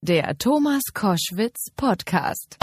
Der Thomas Koschwitz Podcast.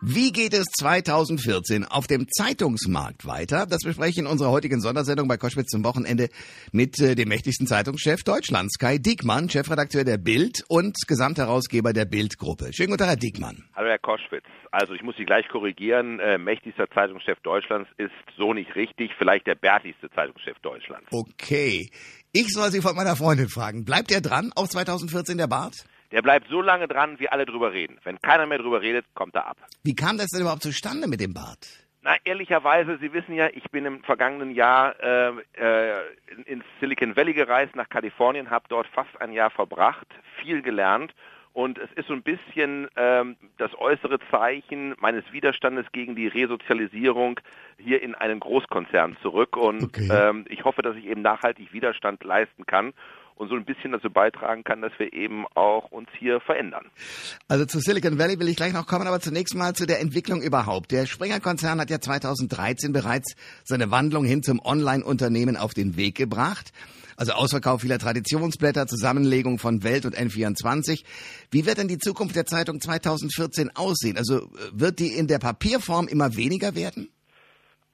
Wie geht es 2014 auf dem Zeitungsmarkt weiter? Das bespreche ich in unserer heutigen Sondersendung bei Koschwitz zum Wochenende mit äh, dem mächtigsten Zeitungschef Deutschlands, Kai Diekmann, Chefredakteur der Bild und Gesamtherausgeber der Bild-Gruppe. Schönen guten Tag, Herr Diekmann. Hallo, Herr Koschwitz. Also ich muss Sie gleich korrigieren. Äh, mächtigster Zeitungschef Deutschlands ist so nicht richtig. Vielleicht der bärtigste Zeitungschef Deutschlands. Okay. Ich soll Sie von meiner Freundin fragen. Bleibt er dran auf 2014 der Bart? Der bleibt so lange dran, wie alle drüber reden. Wenn keiner mehr drüber redet, kommt er ab. Wie kam das denn überhaupt zustande mit dem Bart? Na, ehrlicherweise, Sie wissen ja, ich bin im vergangenen Jahr äh, äh, ins Silicon Valley gereist, nach Kalifornien, habe dort fast ein Jahr verbracht, viel gelernt und es ist so ein bisschen ähm, das äußere Zeichen meines Widerstandes gegen die Resozialisierung hier in einen Großkonzern zurück. Und okay. ähm, ich hoffe, dass ich eben nachhaltig Widerstand leisten kann und so ein bisschen dazu beitragen kann, dass wir eben auch uns hier verändern. Also zu Silicon Valley will ich gleich noch kommen, aber zunächst mal zu der Entwicklung überhaupt. Der Springer-Konzern hat ja 2013 bereits seine Wandlung hin zum Online-Unternehmen auf den Weg gebracht. Also Ausverkauf vieler Traditionsblätter, Zusammenlegung von Welt und N24. Wie wird denn die Zukunft der Zeitung 2014 aussehen? Also äh, wird die in der Papierform immer weniger werden?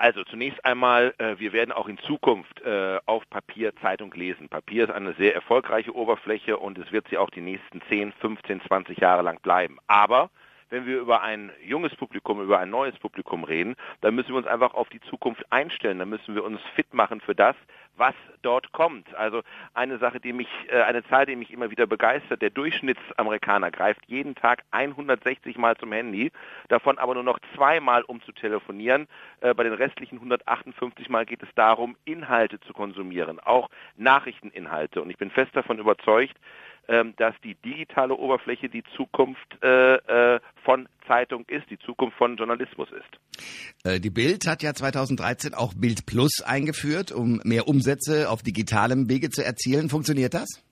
Also zunächst einmal, äh, wir werden auch in Zukunft äh, auf Papier Zeitung lesen. Papier ist eine sehr erfolgreiche Oberfläche und es wird sie auch die nächsten 10, 15, 20 Jahre lang bleiben. Aber wenn wir über ein junges Publikum, über ein neues Publikum reden, dann müssen wir uns einfach auf die Zukunft einstellen. Dann müssen wir uns fit machen für das, was dort kommt. Also eine Sache, die mich, äh, eine Zahl, die mich immer wieder begeistert. Der Durchschnittsamerikaner greift jeden Tag 160 Mal zum Handy, davon aber nur noch zweimal, um zu telefonieren. Äh, bei den restlichen 158 Mal geht es darum, Inhalte zu konsumieren, auch Nachrichteninhalte. Und ich bin fest davon überzeugt, ähm, dass die digitale Oberfläche die Zukunft äh, von Zeitung ist, die Zukunft von Journalismus ist. Äh, die Bild hat ja 2013 auch Bild Plus eingeführt, um mehr Umsätze auf digitalem Wege zu erzielen. Funktioniert das?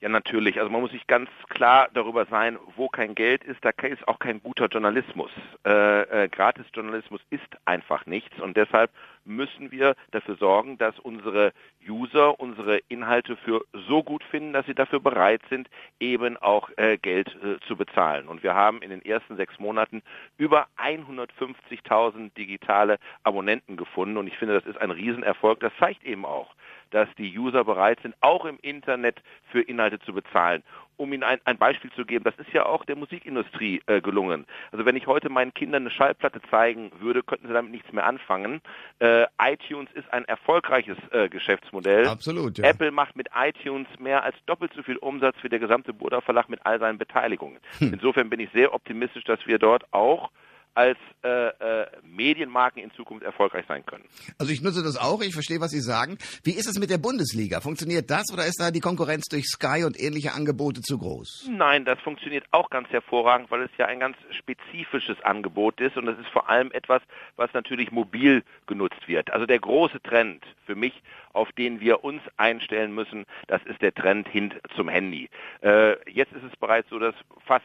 Ja, natürlich. Also man muss sich ganz klar darüber sein, wo kein Geld ist, da ist auch kein guter Journalismus. Äh, äh, Gratisjournalismus ist einfach nichts und deshalb müssen wir dafür sorgen, dass unsere User unsere Inhalte für so gut finden, dass sie dafür bereit sind, eben auch äh, Geld äh, zu bezahlen. Und wir haben in den ersten sechs Monaten über 150.000 digitale Abonnenten gefunden und ich finde, das ist ein Riesenerfolg. Das zeigt eben auch, dass die User bereit sind, auch im Internet für Inhalte zu bezahlen. Um Ihnen ein, ein Beispiel zu geben, das ist ja auch der Musikindustrie äh, gelungen. Also wenn ich heute meinen Kindern eine Schallplatte zeigen würde, könnten sie damit nichts mehr anfangen. Äh, iTunes ist ein erfolgreiches äh, Geschäftsmodell. Absolut. Ja. Apple macht mit iTunes mehr als doppelt so viel Umsatz wie der gesamte Burda Verlag mit all seinen Beteiligungen. Hm. Insofern bin ich sehr optimistisch, dass wir dort auch als äh, äh, Medienmarken in Zukunft erfolgreich sein können. Also ich nutze das auch, ich verstehe, was Sie sagen. Wie ist es mit der Bundesliga? Funktioniert das oder ist da die Konkurrenz durch Sky und ähnliche Angebote zu groß? Nein, das funktioniert auch ganz hervorragend, weil es ja ein ganz spezifisches Angebot ist und es ist vor allem etwas, was natürlich mobil genutzt wird. Also der große Trend für mich, auf den wir uns einstellen müssen, das ist der Trend hin zum Handy. Äh, jetzt ist es bereits so, dass fast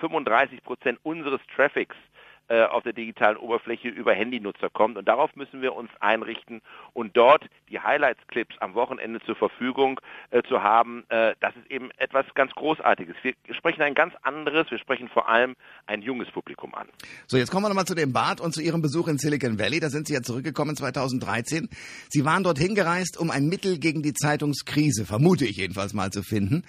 35 äh, Prozent unseres Traffics äh, auf der digitalen Oberfläche über Handynutzer kommt. Und darauf müssen wir uns einrichten und dort die Highlights-Clips am Wochenende zur Verfügung äh, zu haben. Äh, das ist eben etwas ganz Großartiges. Wir sprechen ein ganz anderes, wir sprechen vor allem ein junges Publikum an. So, jetzt kommen wir nochmal zu dem Bad und zu Ihrem Besuch in Silicon Valley. Da sind Sie ja zurückgekommen 2013. Sie waren dort hingereist, um ein Mittel gegen die Zeitungskrise, vermute ich jedenfalls mal, zu finden.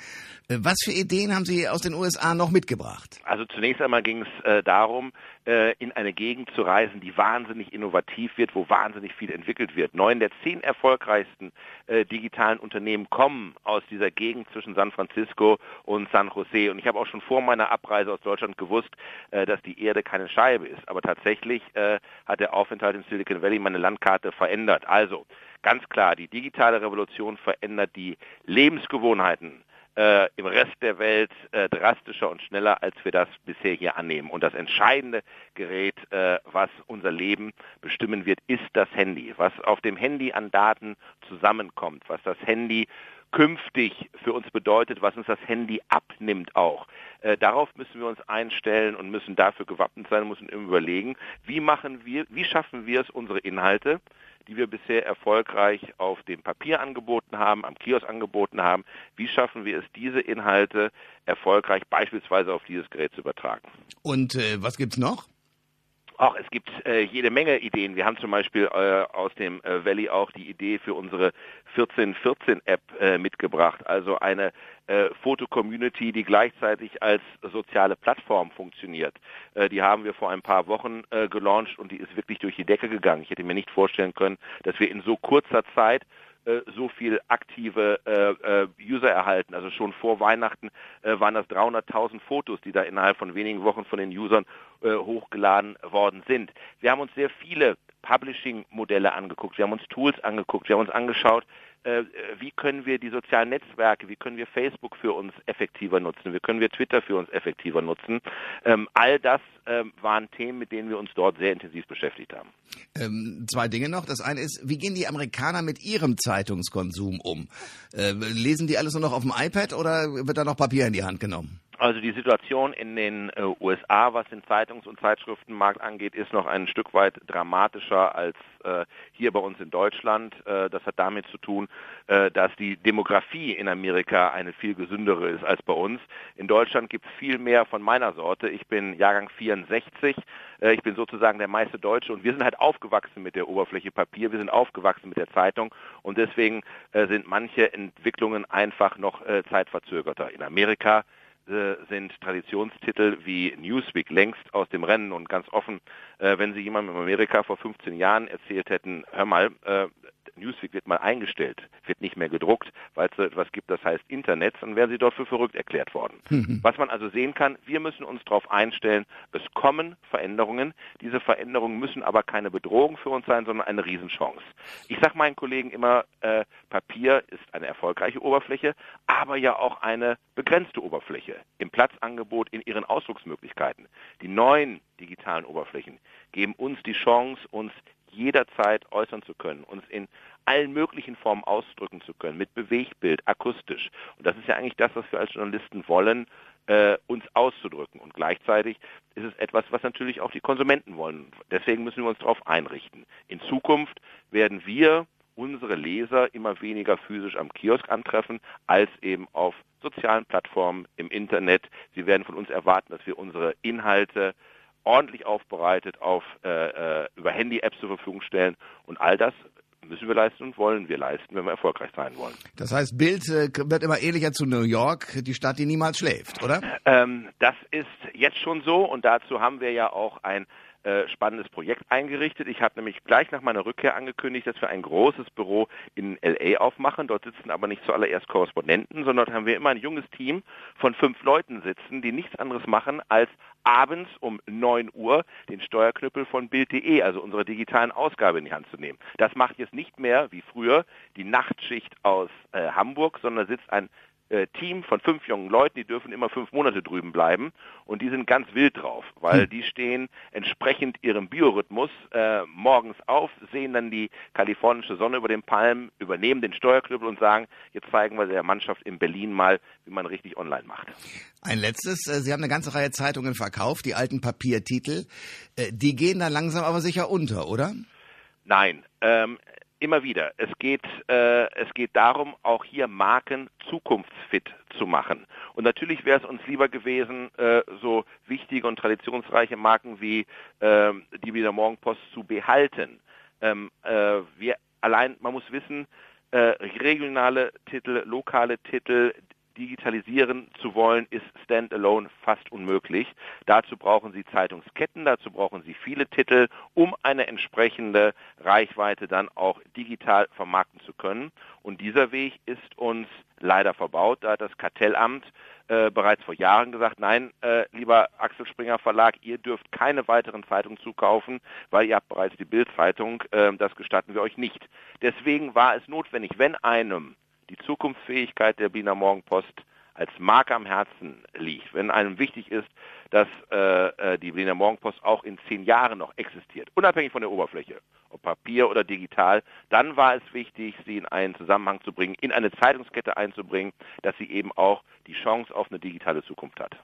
Äh, was für Ideen haben Sie aus den USA noch mitgebracht? Also zunächst einmal ging es äh, darum, in eine Gegend zu reisen, die wahnsinnig innovativ wird, wo wahnsinnig viel entwickelt wird. Neun der zehn erfolgreichsten äh, digitalen Unternehmen kommen aus dieser Gegend zwischen San Francisco und San Jose. Und ich habe auch schon vor meiner Abreise aus Deutschland gewusst, äh, dass die Erde keine Scheibe ist. Aber tatsächlich äh, hat der Aufenthalt in Silicon Valley meine Landkarte verändert. Also ganz klar, die digitale Revolution verändert die Lebensgewohnheiten äh, im Rest der Welt äh, drastischer und schneller, als wir das bisher hier annehmen. Und das entscheidende Gerät, äh, was unser Leben bestimmen wird, ist das Handy. Was auf dem Handy an Daten zusammenkommt, was das Handy künftig für uns bedeutet, was uns das Handy abnimmt auch. Äh, darauf müssen wir uns einstellen und müssen dafür gewappnet sein, müssen überlegen, wie machen wir, wie schaffen wir es, unsere Inhalte die wir bisher erfolgreich auf dem Papier angeboten haben, am Kiosk angeboten haben. Wie schaffen wir es, diese Inhalte erfolgreich beispielsweise auf dieses Gerät zu übertragen? Und äh, was gibt's noch? Auch es gibt äh, jede Menge Ideen. Wir haben zum Beispiel äh, aus dem äh, Valley auch die Idee für unsere 1414-App äh, mitgebracht, also eine äh, Foto-Community, die gleichzeitig als soziale Plattform funktioniert. Äh, die haben wir vor ein paar Wochen äh, gelauncht und die ist wirklich durch die Decke gegangen. Ich hätte mir nicht vorstellen können, dass wir in so kurzer Zeit so viel aktive äh, äh, User erhalten. Also schon vor Weihnachten äh, waren das 300.000 Fotos, die da innerhalb von wenigen Wochen von den Usern äh, hochgeladen worden sind. Wir haben uns sehr viele Publishing-Modelle angeguckt, wir haben uns Tools angeguckt, wir haben uns angeschaut, äh, wie können wir die sozialen Netzwerke, wie können wir Facebook für uns effektiver nutzen, wie können wir Twitter für uns effektiver nutzen. Ähm, all das ähm, waren Themen, mit denen wir uns dort sehr intensiv beschäftigt haben. Ähm, zwei Dinge noch. Das eine ist, wie gehen die Amerikaner mit ihrem Zeitungskonsum um? Äh, lesen die alles nur noch auf dem iPad oder wird da noch Papier in die Hand genommen? Also die Situation in den äh, USA, was den Zeitungs- und Zeitschriftenmarkt angeht, ist noch ein Stück weit dramatischer als äh, hier bei uns in Deutschland. Äh, das hat damit zu tun, äh, dass die Demografie in Amerika eine viel gesündere ist als bei uns. In Deutschland gibt es viel mehr von meiner Sorte. Ich bin Jahrgang 64. Äh, ich bin sozusagen der meiste Deutsche und wir sind halt aufgewachsen mit der Oberfläche Papier. Wir sind aufgewachsen mit der Zeitung und deswegen äh, sind manche Entwicklungen einfach noch zeitverzögerter. In Amerika sind Traditionstitel wie Newsweek längst aus dem Rennen. Und ganz offen, äh, wenn Sie jemandem in Amerika vor 15 Jahren erzählt hätten, hör mal, äh, Newsweek wird mal eingestellt, wird nicht mehr gedruckt, weil es so etwas gibt, das heißt Internet, dann wären sie dort für verrückt erklärt worden. Mhm. Was man also sehen kann, wir müssen uns darauf einstellen, es kommen Veränderungen. Diese Veränderungen müssen aber keine Bedrohung für uns sein, sondern eine Riesenchance. Ich sage meinen Kollegen immer, äh, Papier ist eine erfolgreiche Oberfläche, aber ja auch eine begrenzte Oberfläche im Platzangebot, in ihren Ausdrucksmöglichkeiten. Die neuen digitalen Oberflächen geben uns die Chance, uns jederzeit äußern zu können, uns in allen möglichen Formen ausdrücken zu können, mit Bewegtbild, akustisch. Und das ist ja eigentlich das, was wir als Journalisten wollen, äh, uns auszudrücken. Und gleichzeitig ist es etwas, was natürlich auch die Konsumenten wollen. Deswegen müssen wir uns darauf einrichten. In Zukunft werden wir unsere Leser immer weniger physisch am Kiosk antreffen, als eben auf sozialen Plattformen im Internet. Sie werden von uns erwarten, dass wir unsere Inhalte ordentlich aufbereitet auf äh, äh, über Handy-Apps zur Verfügung stellen und all das müssen wir leisten und wollen wir leisten, wenn wir erfolgreich sein wollen. Das heißt, Bild äh, wird immer ähnlicher zu New York, die Stadt, die niemals schläft, oder? Ähm, das ist jetzt schon so und dazu haben wir ja auch ein äh, spannendes Projekt eingerichtet. Ich habe nämlich gleich nach meiner Rückkehr angekündigt, dass wir ein großes Büro in LA aufmachen. Dort sitzen aber nicht zuallererst Korrespondenten, sondern dort haben wir immer ein junges Team von fünf Leuten sitzen, die nichts anderes machen, als abends um 9 Uhr den Steuerknüppel von Bild.de, also unserer digitalen Ausgabe, in die Hand zu nehmen. Das macht jetzt nicht mehr, wie früher, die Nachtschicht aus äh, Hamburg, sondern sitzt ein äh, Team von fünf jungen Leuten, die dürfen immer fünf Monate drüben bleiben und die sind ganz wild drauf, weil hm. die stehen entsprechend ihrem Biorhythmus äh, morgens auf, sehen dann die kalifornische Sonne über den Palmen, übernehmen den Steuerknüppel und sagen, jetzt zeigen wir der Mannschaft in Berlin mal, wie man richtig online macht. Ein letztes, äh, Sie haben eine ganze Reihe Zeitungen verkauft, die alten Papiertitel, äh, die gehen dann langsam aber sicher unter, oder? Nein, ähm, immer wieder. Es geht, äh, es geht darum, auch hier Marken zukunftsfit zu machen. Und natürlich wäre es uns lieber gewesen, äh, so wichtige und traditionsreiche Marken wie äh, die Wiener Morgenpost zu behalten. Ähm, äh, wir allein, man muss wissen, äh, regionale Titel, lokale Titel, digitalisieren zu wollen, ist standalone fast unmöglich. Dazu brauchen Sie Zeitungsketten, dazu brauchen Sie viele Titel, um eine entsprechende Reichweite dann auch digital vermarkten zu können. Und dieser Weg ist uns leider verbaut. Da hat das Kartellamt äh, bereits vor Jahren gesagt, nein, äh, lieber Axel Springer Verlag, ihr dürft keine weiteren Zeitungen zukaufen, weil ihr habt bereits die Bildzeitung, äh, das gestatten wir euch nicht. Deswegen war es notwendig, wenn einem die Zukunftsfähigkeit der Berliner Morgenpost als Marke am Herzen liegt, wenn einem wichtig ist, dass äh, äh, die Berliner Morgenpost auch in zehn Jahren noch existiert, unabhängig von der Oberfläche, ob Papier oder digital, dann war es wichtig, sie in einen Zusammenhang zu bringen, in eine Zeitungskette einzubringen, dass sie eben auch die Chance auf eine digitale Zukunft hat.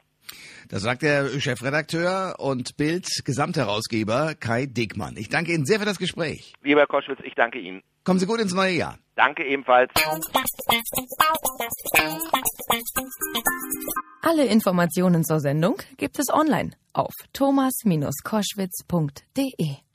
Das sagt der Chefredakteur und Bild Gesamtherausgeber Kai Dickmann. Ich danke Ihnen sehr für das Gespräch. Lieber Herr Koschwitz, ich danke Ihnen. Kommen Sie gut ins neue Jahr. Danke ebenfalls. Alle Informationen zur Sendung gibt es online auf thomas-koschwitz.de.